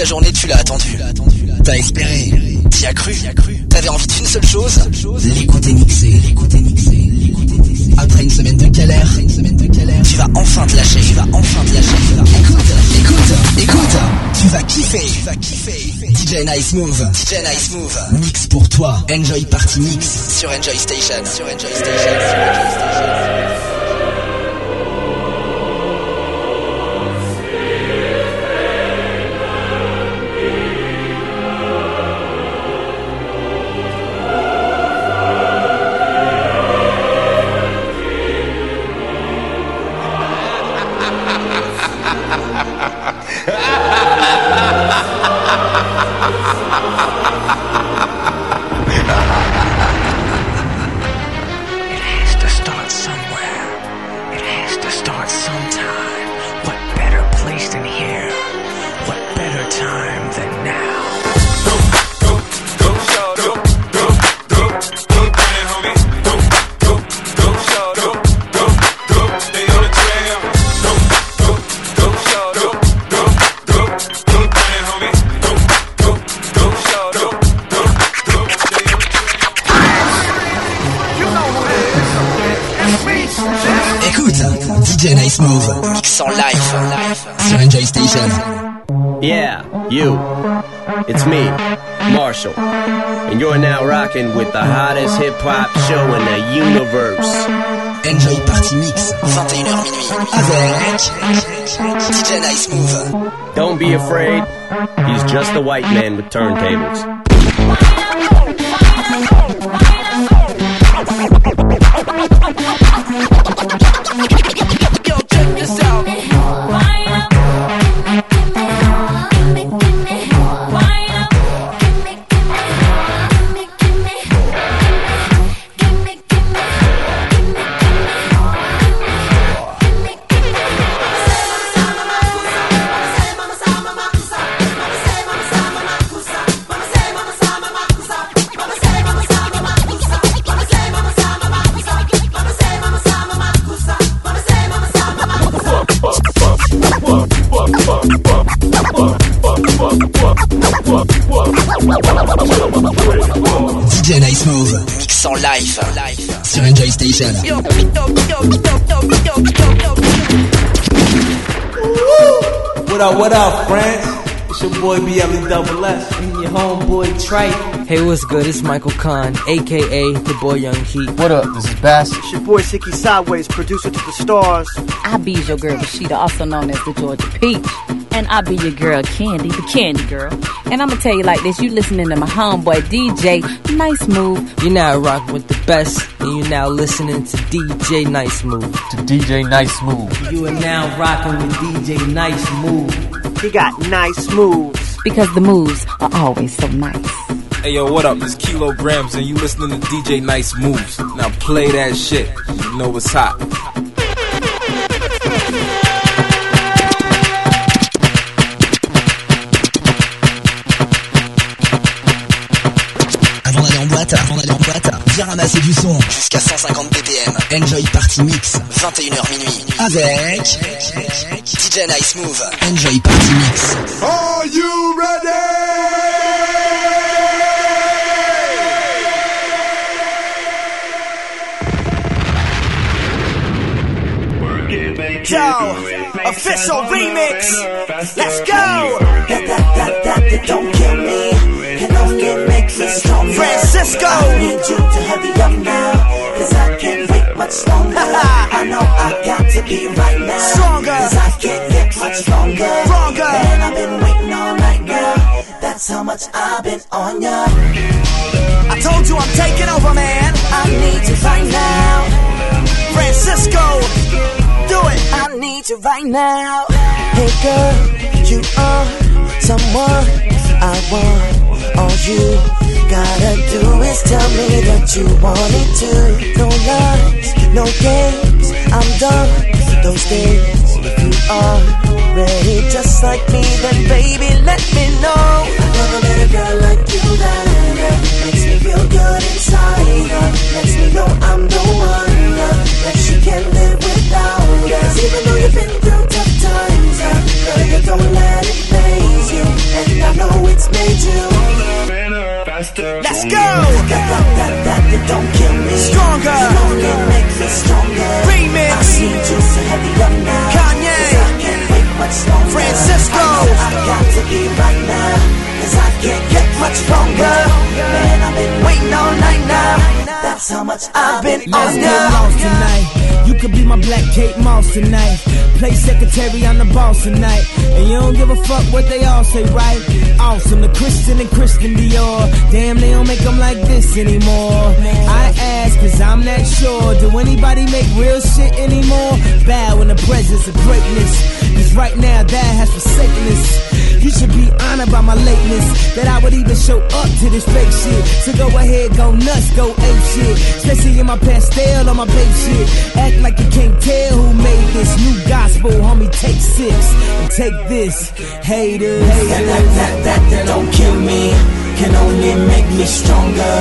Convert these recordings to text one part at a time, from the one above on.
la journée, tu l'as attendu. T'as espéré. T'y as cru. T'avais envie d'une seule chose. L'écouter mixer. L'écouter mixer. Après une semaine de galère, tu vas enfin te lâcher. Tu vas enfin te lâcher. Écoute, écoute, écoute. Tu vas kiffer. Tu vas kiffer. DJ Nice Move. DJ Nice Move. Mix pour toi. Enjoy Party Mix. Sur Enjoy Station. Sur Enjoy Station. Sur Enjoy Station. Rocking with the hottest hip hop show in the universe. Enjoy Party Mix, 21h minuit, avec DJ Nice Move. Don't be afraid, he's just a white man with turntables. Sur Enjoy Station. What up, what up, friends? It's your boy BLE Double S. And your homeboy Tripe. Hey, what's good? It's Michael Kahn, aka the boy Young Heat. What up? This is Bass. It's your boy Sicky Sideways, producer to the stars. I be your girl Rashida, also known as the Georgia Peach. And I be your girl Candy, the Candy Girl. And I'ma tell you like this, you listening to my homeboy DJ, Nice Move. You're now rocking with the best, and you're now listening to DJ Nice Move. To DJ Nice Move. You are now rocking with DJ Nice Move. He got nice moves. Because the moves are always so nice. Hey yo, what up? It's Kilograms and you listening to DJ Nice Moves. Now play that shit. You know it's hot. Boîte, avant d'aller en boîte, viens ramasser du son jusqu'à 150 BPM. Enjoy Party Mix, 21h minuit. Avec DJ Nice Move. Enjoy Party Mix. Are you ready? Yo, official remix. Let's go. Don't kill me. And only make me stronger. Francisco. I need you to hurry up now. Cause I can't wait much longer. I know I got to be right now. Stronger. Cause I can't get much longer. Stronger. And I've been waiting all night, girl. That's how much I've been on ya. I told you I'm taking over, man. I need you right now. Francisco, do it. I need you right now. Hey girl, you are someone I want. All you gotta do is tell me that you want it to. No lies, no games. I'm done with those days. If you are ready, just like me, then baby, let me know. I never met a girl like you that makes me feel good inside. Lets me know I'm the one uh, that she can live without. Cause even though you've been through tough times, uh, girl, you don't let it and I know it's. Let's go! Don't kill me. Stronger! Stronger, me stronger. Remix! I heavy up now. Kanye! I can't wait much longer. Francisco! I, got to be right now. Cause I can't get much. Man, I've been waiting all night now. That's how much I've been on now. tonight. You could be my black Kate Moss tonight. Play secretary, I'm the boss tonight. And you don't give a fuck what they all say, right? Awesome, the Christian and Christian Dior. Damn, they don't make them like this anymore. I ask, cause I'm not sure. Do anybody make real shit anymore? Bow in the presence of greatness. Cause right now, that has forsaken us. You should be honored by my lateness. That I would even show up to this fake shit. So go ahead, go nuts, go ape shit. Especially in my pastel on my babe shit. Act like you can't tell who made this new gospel, homie. Take six and take this, haters. That, that, that, that, that don't kill me. Can only make me stronger.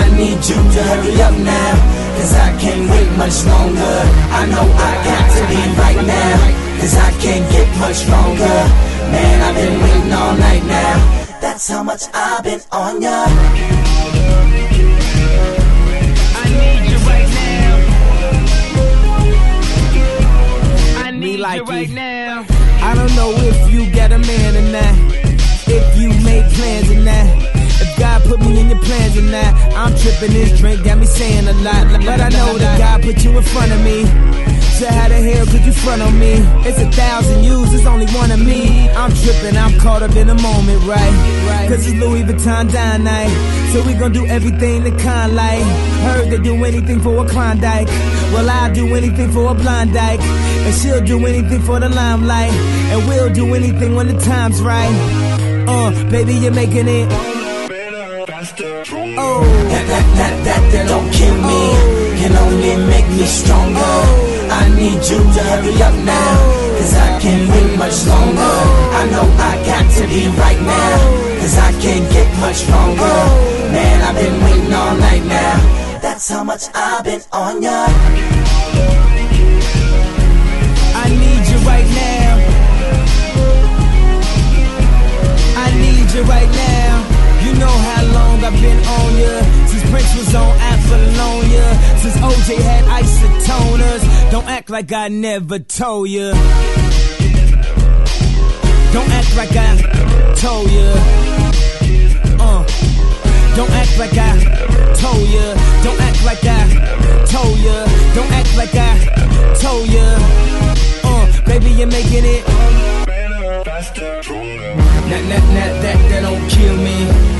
I need you to hurry up now. Cause I can't wait much longer. I know I got to be right now. Cause I can't get much longer. Man, I've been waiting all night now. That's how much I've been on ya. I need like you right now. I don't know if you got a man or not. If you made plans or not. If God put me in your plans or not. I'm tripping this drink, got me saying a lot. But I know that God put you in front of me. So how the hell could you front on me? It's a thousand yous, it's only one of me. I'm tripping, I'm caught up in the moment, right? Cause it's Louis Vuitton Don night. So we gon' do everything the kind like. Heard they do anything for a Klondike. Well, I'll do anything for a blind dyke. And she'll do anything for the limelight. And we'll do anything when the time's right. Uh, baby, you're making it. Oh, That, that, that, that, that don't kill me. Can only make me stronger. I need you to hurry up now. Cause I can't wait much longer. I know I got to be right now. Cause I can't get much longer. Man, I've been waiting all night now. That's how much I've been on ya. I need you right now. I need you right now. You know how I've been on ya. Since Prince was on Apollonia. Since OJ had isotoners. Don't act like I never told ya. Don't act like I told ya. Uh. Don't act like I told ya. Don't act like I told ya. Don't act like I told ya. Uh, baby, you're making it. That, that, that, that, that don't kill me.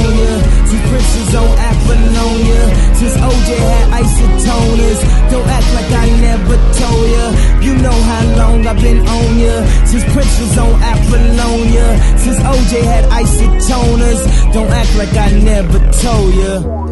I've been on ya. Since Prince was on Apollonia. Since OJ had isotoners. Don't act like I never told ya. You know how long I've been on ya. Since Prince was on Apollonia. Since OJ had isotoners. Don't act like I never told ya.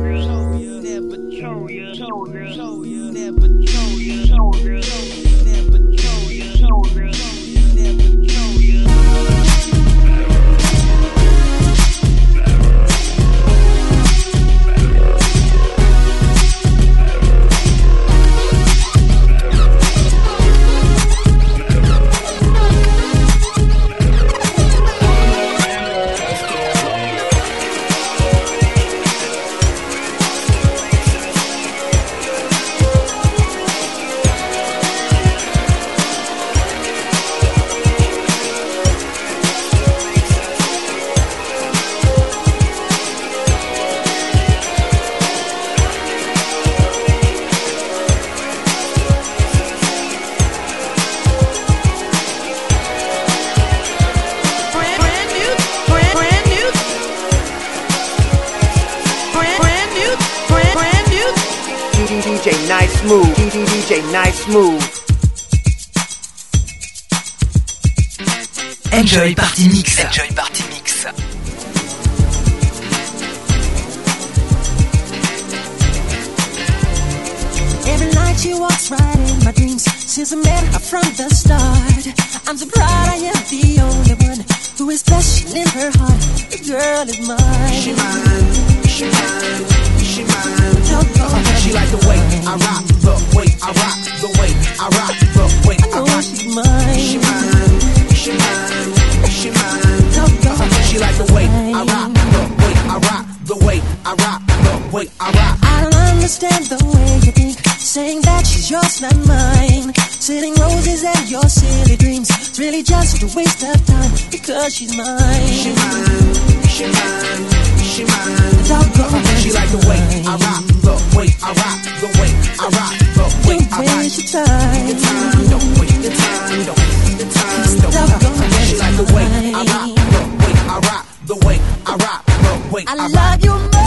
I rock, the way I rock, the way I rock, the way I I rock. love you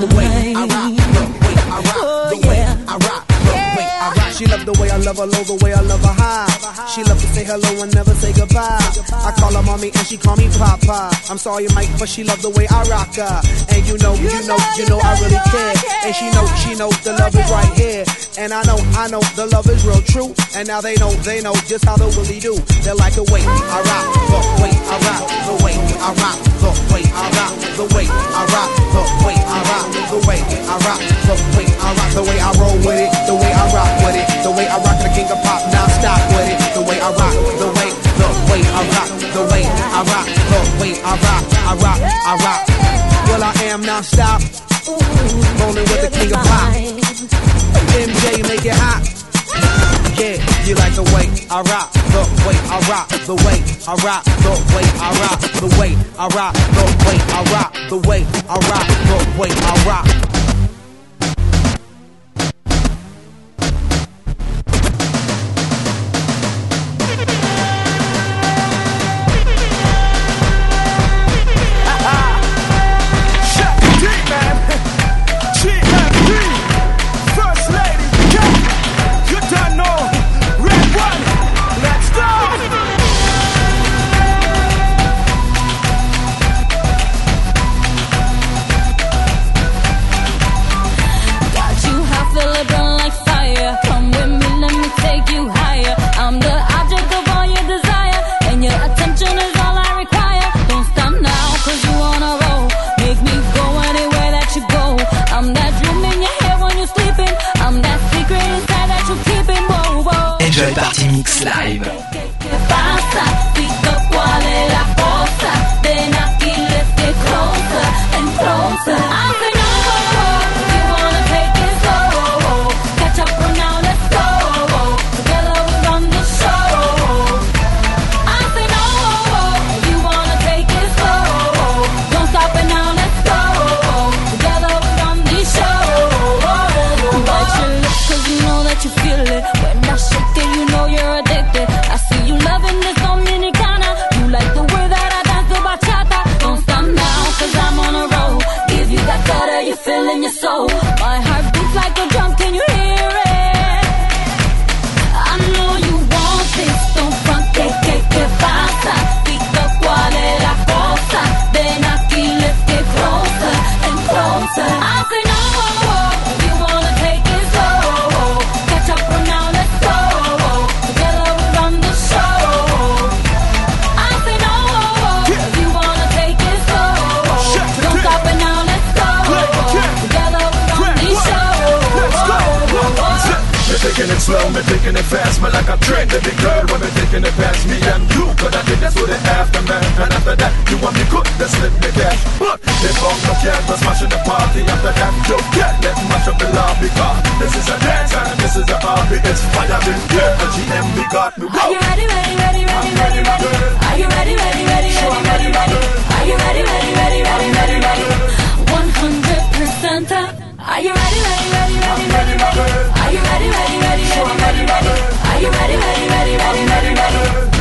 the way I rock, love the way I love her low, the way I love her high. She love to say hello and never say goodbye. I call her mommy and she call me papa. I'm sorry, Mike, but she love the way I rock her. And you know, you know, you know I really care. And she know, she know the love is right here. And I know, I know the love is real true. And now they know, they know just how the willy do. They like the way I rock, the way I rock, the way I rock, the way I rock, the way I rock, the way I rock, the way I rock, the way I rock, the way I roll with it, the way I rock with it, the way I rock the king of pop, now stop with it, the way I rock, the way, the way I rock, the way I rock, the way I rock, I rock, I rock. Well, I am now stop, rolling with the king of pop. MJ make it hot. Yeah, you like the way I rock, the way I rock, the way I rock, the way I rock, the way I rock, the way I rock, the way I rock, the way I rock. taking it fast, man, like a train Baby girl, when we taking it past me and you Gonna take this to the aftermath And after that, you want me good, then slip me cash But they not the cat, but smashing the party After that, you get let much up the lobby Car, this is a dance and this is a hobby It's fire yeah. here, and GMB got me Are you ready, ready, ready, ready, ready, ready? Are you ready, ready, ready, ready, ready, ready? Are you ready, ready, ready, ready, ready, ready? Miss Santa. Are you ready, ready, ready, ready, I'm ready, ready? Are you ready, ready, ready, ready, ready? Are you ready, ready, ready, ready, ready, ready?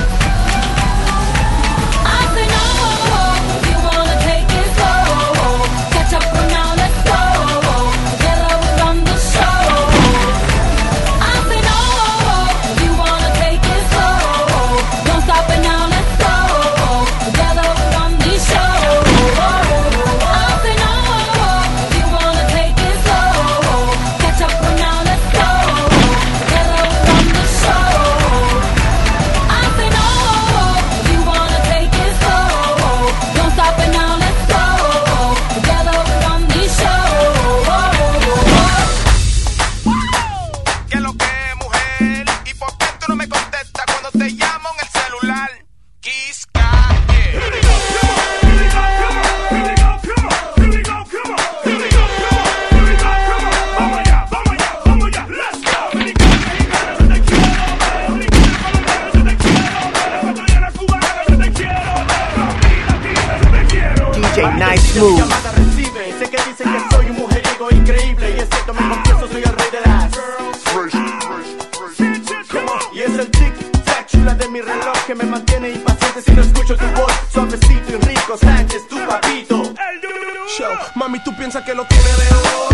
nice move. Llamada recibe. Sé que dicen que soy un mujeriego increíble. Y es cierto, me confieso, soy el rey de las. Y es el tic tac de mi reloj que me mantiene impaciente si no escucho tu voz. Suavecito y rico, Sánchez, tu papito. Show. Mami, tú piensas que lo tiene de oro.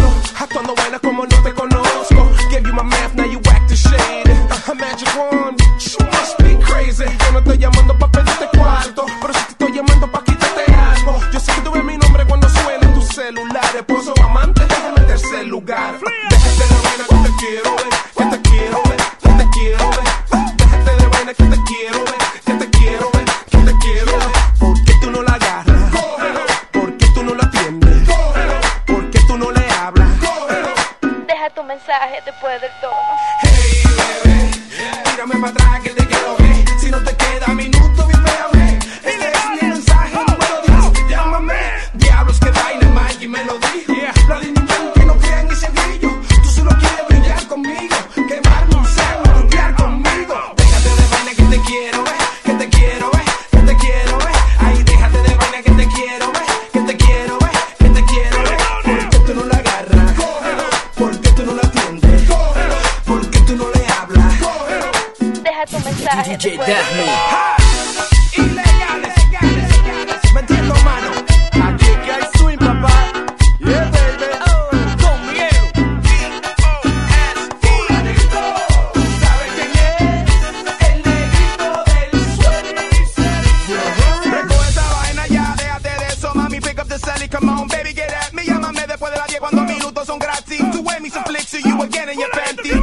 arrepentir.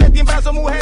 Le mujer,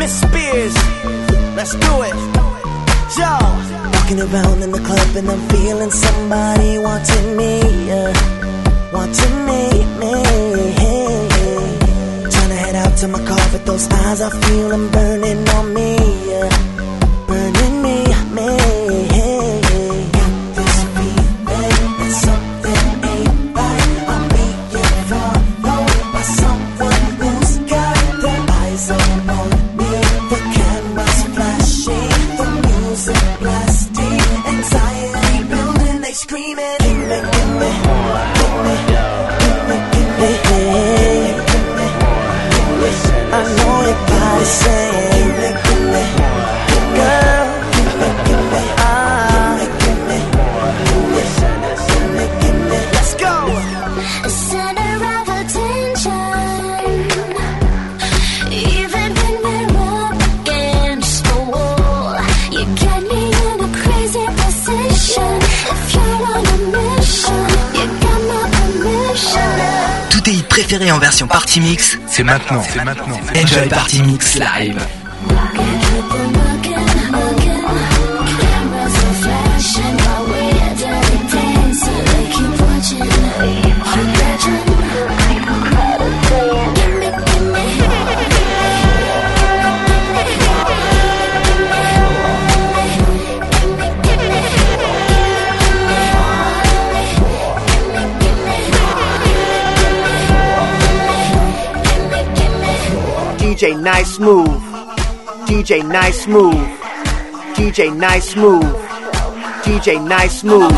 Miss Spears. Let's do it. Yo. Walking around in the club and I'm feeling somebody wanting me. Uh, watching me, me. Hey. Trying to head out to my car, but those eyes I are feeling burning on me. dreaming. préférée en version party mix, c'est maintenant. maintenant. Enjoy Party Mix Live. DJ Nice Move. DJ Nice Move. DJ Nice Move. DJ Nice Move.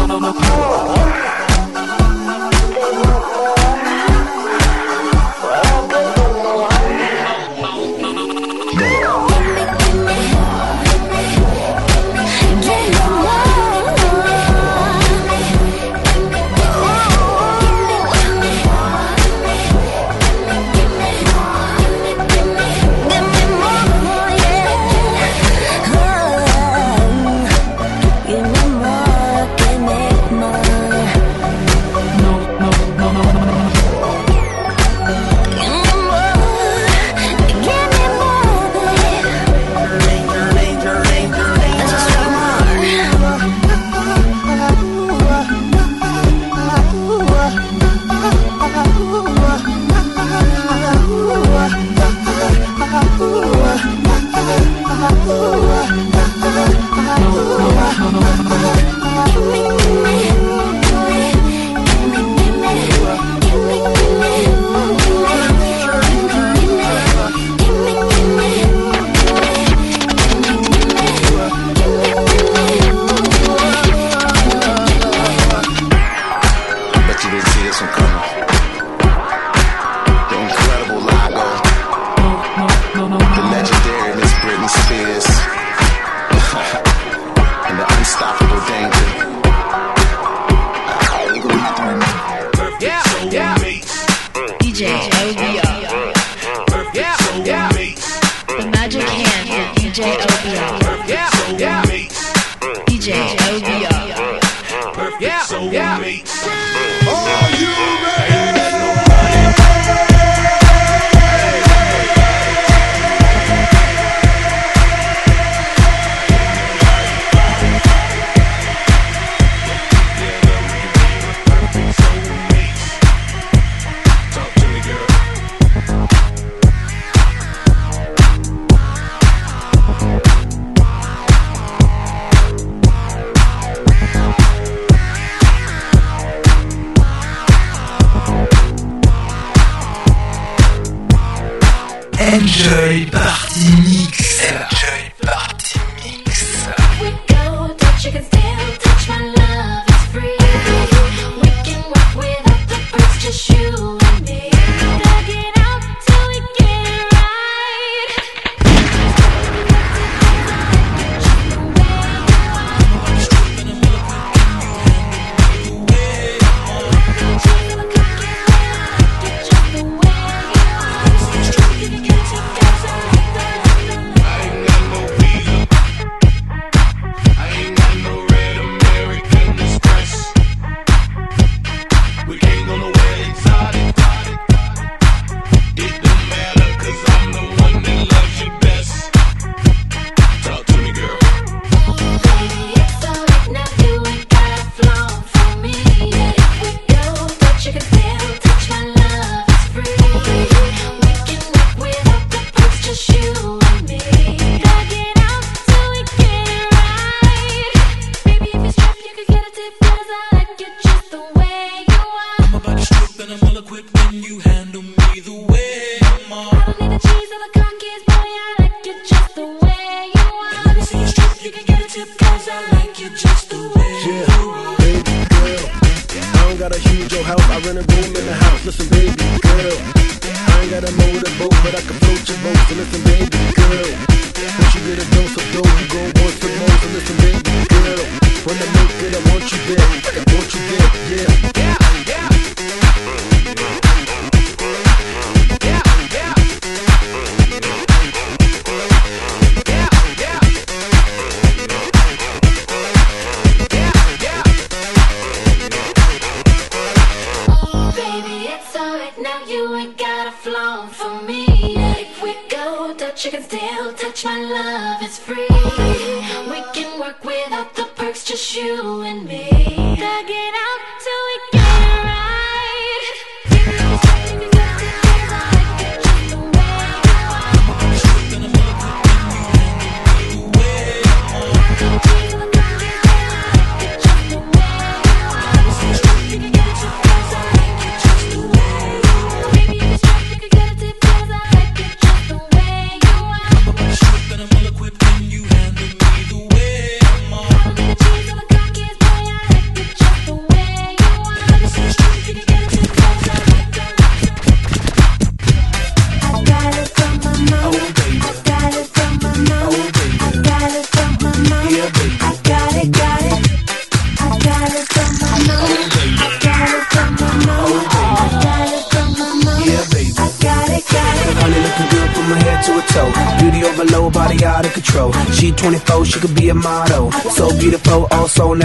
I just the way yeah, you. Baby girl, I don't gotta huge old house. I rent a room in the house. Listen, baby girl, I ain't got a motorboat, but I can float your boat. So listen, baby girl, once you get a dose of want more. So listen, baby girl, make it, I want you there, I want you there, yeah.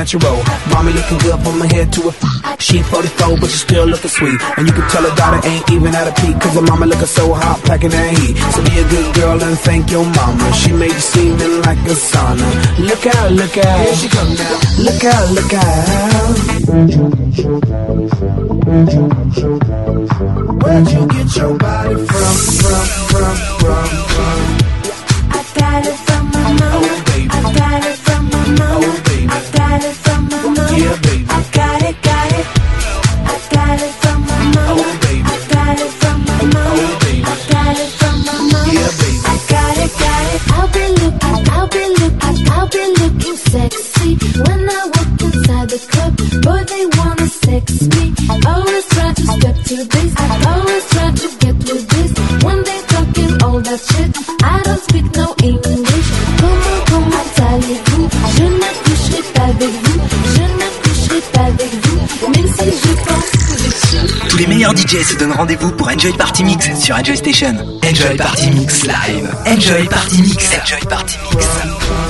Natural. Mommy looking good from her head to her. She 44, but she still looking sweet. And you can tell her daughter ain't even at a peak. Cause her mama looking so hot, packing that heat. So be a good girl and thank your mama. She made you seeming like a sauna. Look out, look out. Here she come now. Look out, look out. Where'd you get your body from, from, from, from, from? Yeah, baby. I got it, got it. I got it from my mom. Oh, baby. I got it from my mom. Oh, baby. I got it from my. Yeah, baby. I got it, got it. I'll be looking, I'll be looking, I'll be looking sexy when I walk inside the club. Boy, they wanna sex me. Always try to step to this. Always try to get with this. When they talking all that shit, meilleurs DJs se donnent rendez-vous pour Enjoy Party Mix sur Enjoy Station. Enjoy Party Mix Live. Enjoy Party Mix. Enjoy Party Mix. I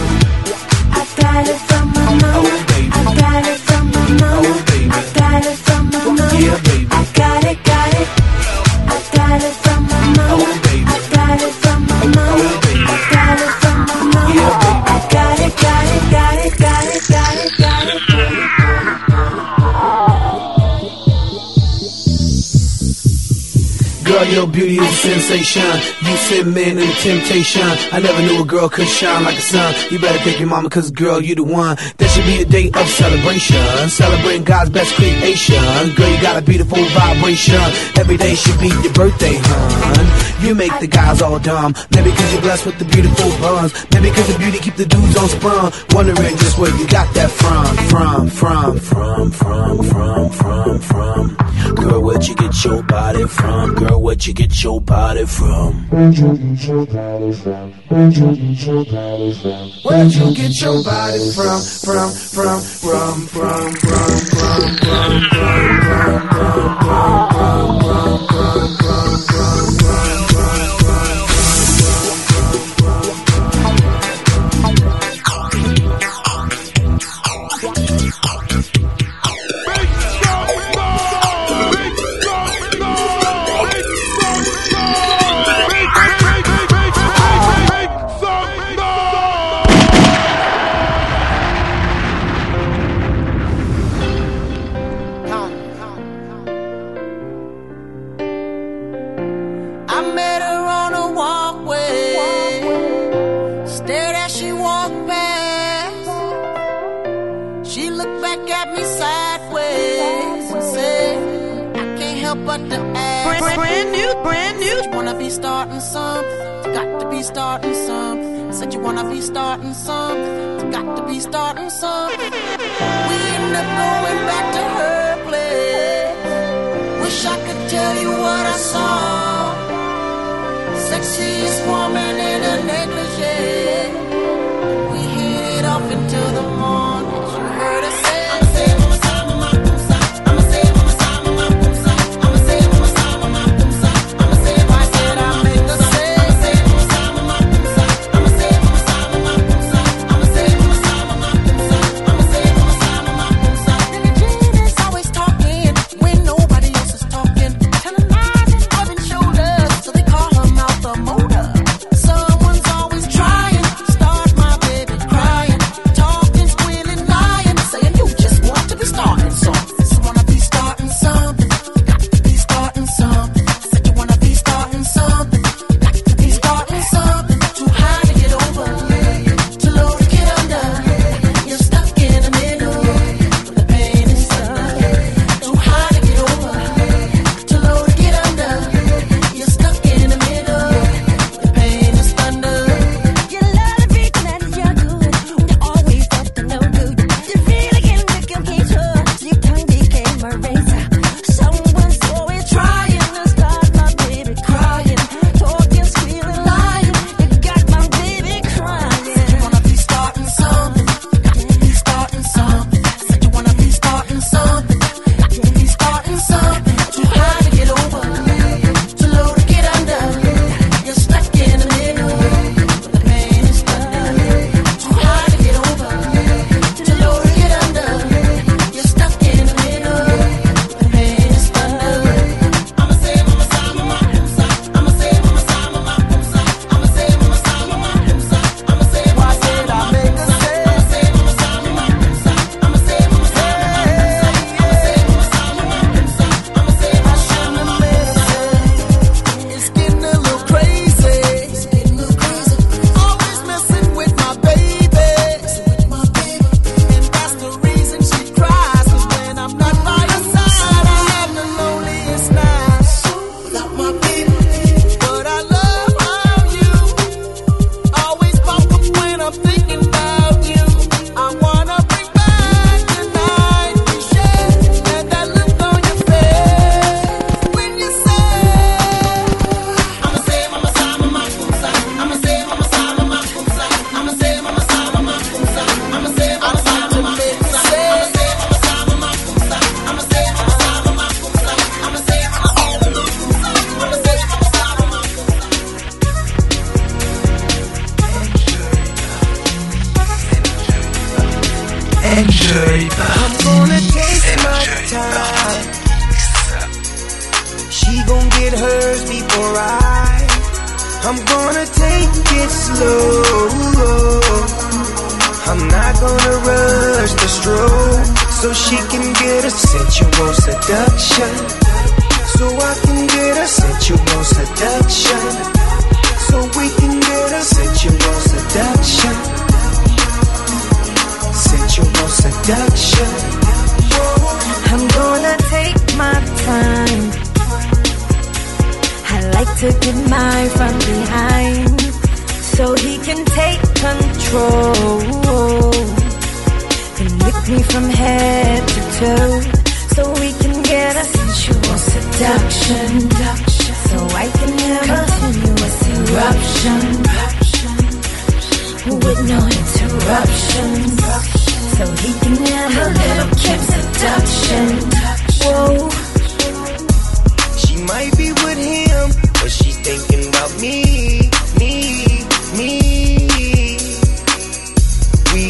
Your beauty is a sensation. You send men in temptation. I never knew a girl could shine like a sun. You better thank your mama, cause girl, you the one. That should be a day of celebration. Celebrating God's best creation. Girl, you got a beautiful vibration. Every day should be your birthday, hun. You make the guys all dumb. Maybe cause you're blessed with the beautiful buns. Maybe cause the beauty keep the dudes on sprung. Wondering just where you got that from. From, from, from, from, from, from, from. Girl, where'd you get your body from? Girl, where'd you get your body from? Where'd you get your body from? From, from, from, from, from, from, from, from, from, from, from, from, from, from, from, from,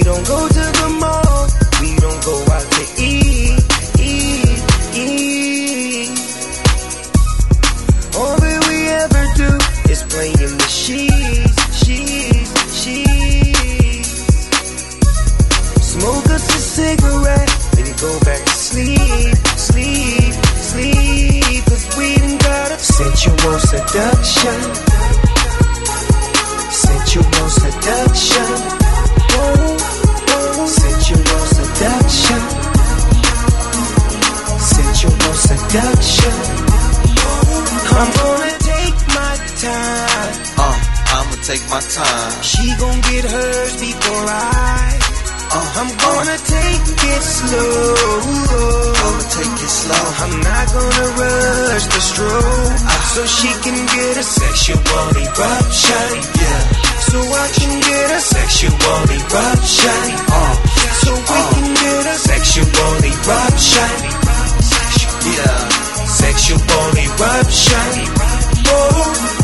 don't go to the mall, we don't go out to eat, eat, eat. All that we ever do is play in the sheets, sheets, sheets. Smoke us a cigarette, then go back to sleep, sleep, sleep. Cause we done got a sensual seduction. Eruption. Yeah. So I can get a sexual eruption. Uh. So we can get a sexual eruption. Yeah. Sexual eruption. Oh.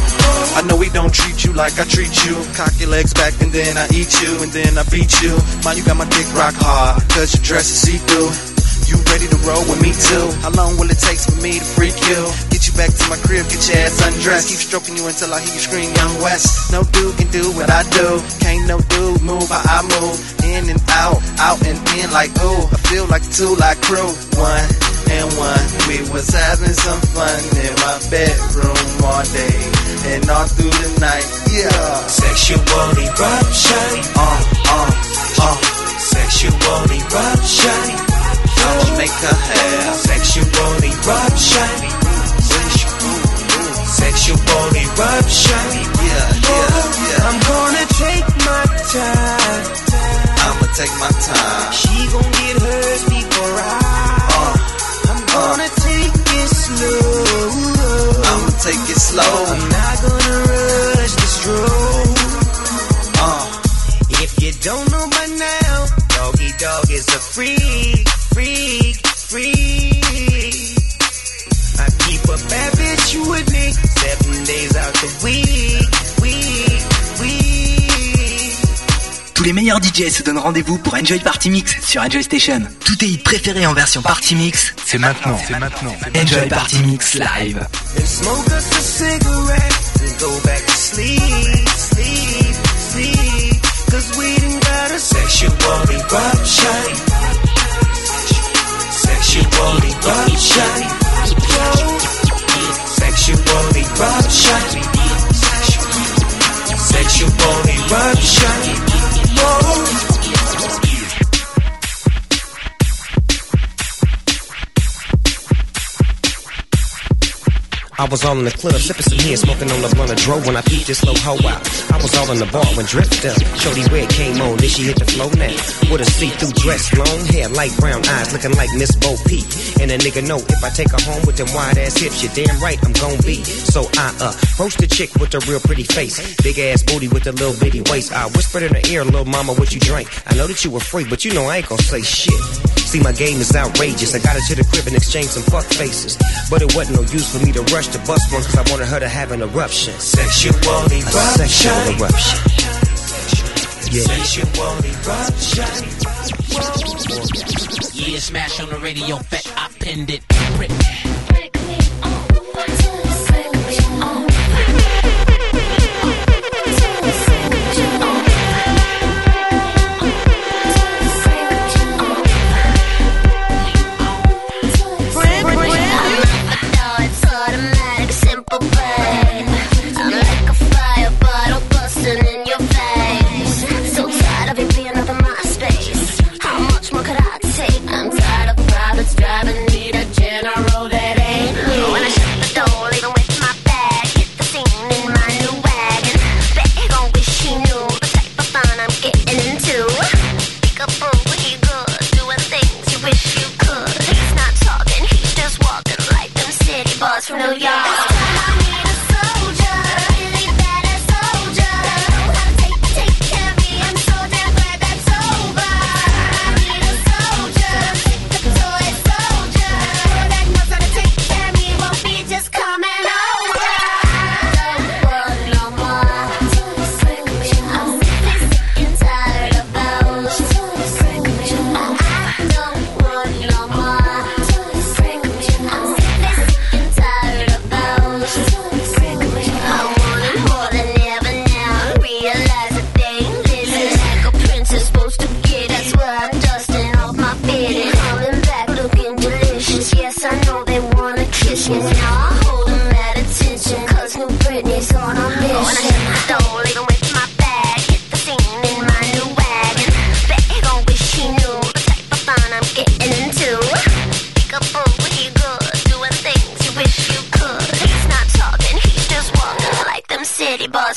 I know we don't treat you like I treat you. Cock your legs back and then I eat you and then I beat you. Man, you got my dick rock hard, cause your dress is see through. You ready to roll with me too? How long will it take for me to freak you? You back to my crib, get your ass undressed. Keep stroking you until I hear you scream, Young West. No dude can do what I do. Can't no dude move how I move. In and out, out and in like ooh. I feel like two like crew. One and one. We was having some fun in my bedroom all day and all through the night. Yeah. Sexual eruption. Uh, uh, uh. Sexual eruption. I'ma make her have sexual eruption. Sexual eruption. Yeah, yeah, yeah. I'm gonna take my time. I'ma take my time. She gon' get hers before I. Uh, I'm gonna take it slow. I'ma take it slow. I'm not gonna rush the stroke. Uh, If you don't know by now, Doggy Dogg is a freak, freak, freak. The week, week, week. Tous les meilleurs DJ se donnent rendez-vous pour Enjoy Party Mix sur Enjoy Station. Tous tes hits préférés en version Party Mix, c'est maintenant. c'est maintenant. Enjoy Party Mix Live. And smoke us a cigarette and go back to sleep, sleep, sleep. Cause we done got a sexual eruption. Sexual eruption. Sexual eruption. Sexual eruption. Whoa. I was all in the club, sipping some beer, smoking on the blunt of dro when I peeped this low hoe out. I was all in the bar when drift up. Shorty red came on, then she hit the flow now. With a see-through dress, long hair, light brown eyes, looking like Miss Bo Peep. And a nigga know if I take her home with them wide ass hips, you're damn right I'm gon' be. So I uh approached the chick with a real pretty face, big ass booty with a little bitty waist. I whispered in her ear, little mama, what you drink? I know that you were free, but you know I ain't gon' say shit. See, my game is outrageous. I got her to the crib and exchanged some fuck faces. But it wasn't no use for me to rush to bust one, cause I wanted her to have an eruption. Sexual A sexual eruption. eruption. Yeah. Sexual eruption. Yeah, smash on the radio, bet I pinned it. Prick.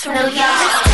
New York.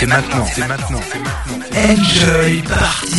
c'est maintenant, c'est maintenant, c'est maintenant. Enjoy party.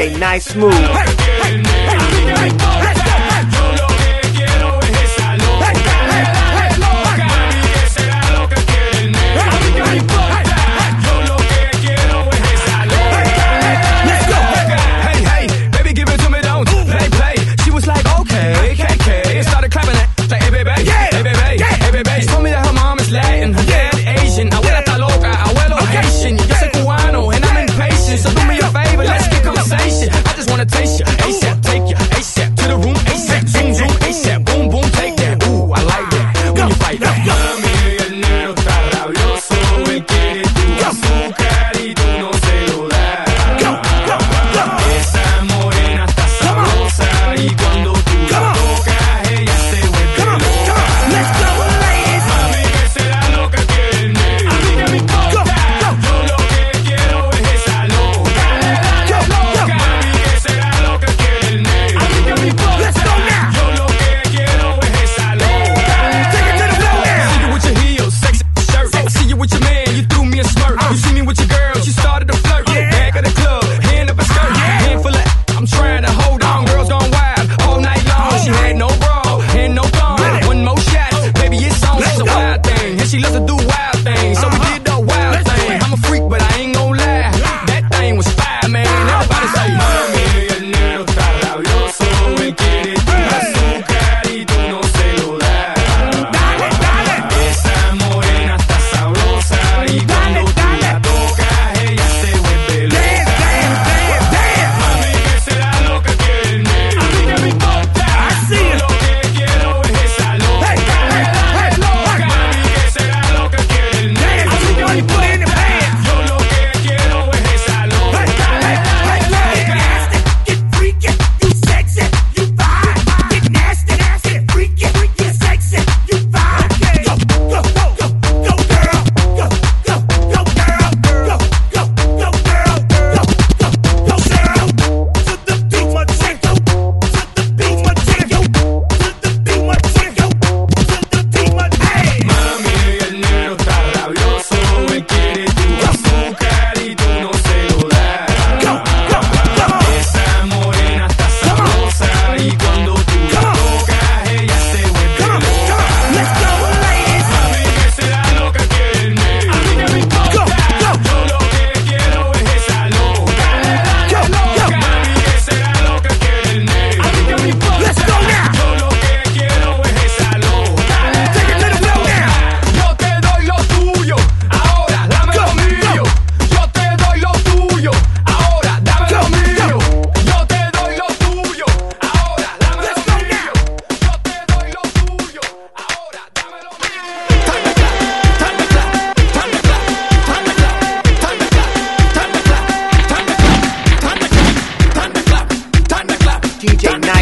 DJ Nice Move. Hey, hey, hey,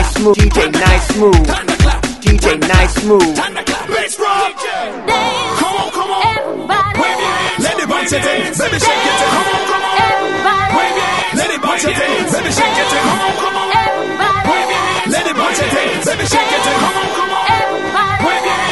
nice move. DJ nice move. DJ nice move. Let's rock. Come on, come on. Everybody. Let it bounce it in. Baby shake it. Come on, come on. Everybody. Let it bounce it in. Baby shake it. Come on, come on. Everybody. Let it bounce it. Baby shake it. Come on, come on. Everybody.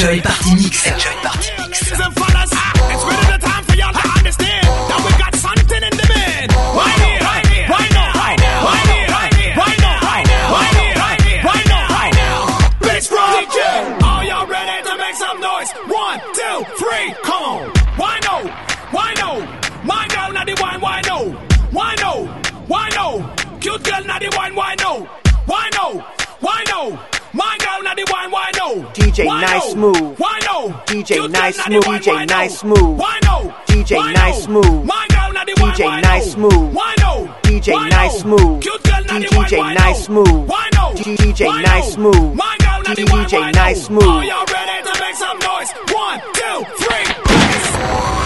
Enjoy Party Mix. Enjoy. nice move. DJ nice move. DJ nice move. DJ nice move. DJ nice move. DJ nice move. DJ nice move. DJ nice move. DJ nice move. Are y'all ready to make some noise? One, two, three.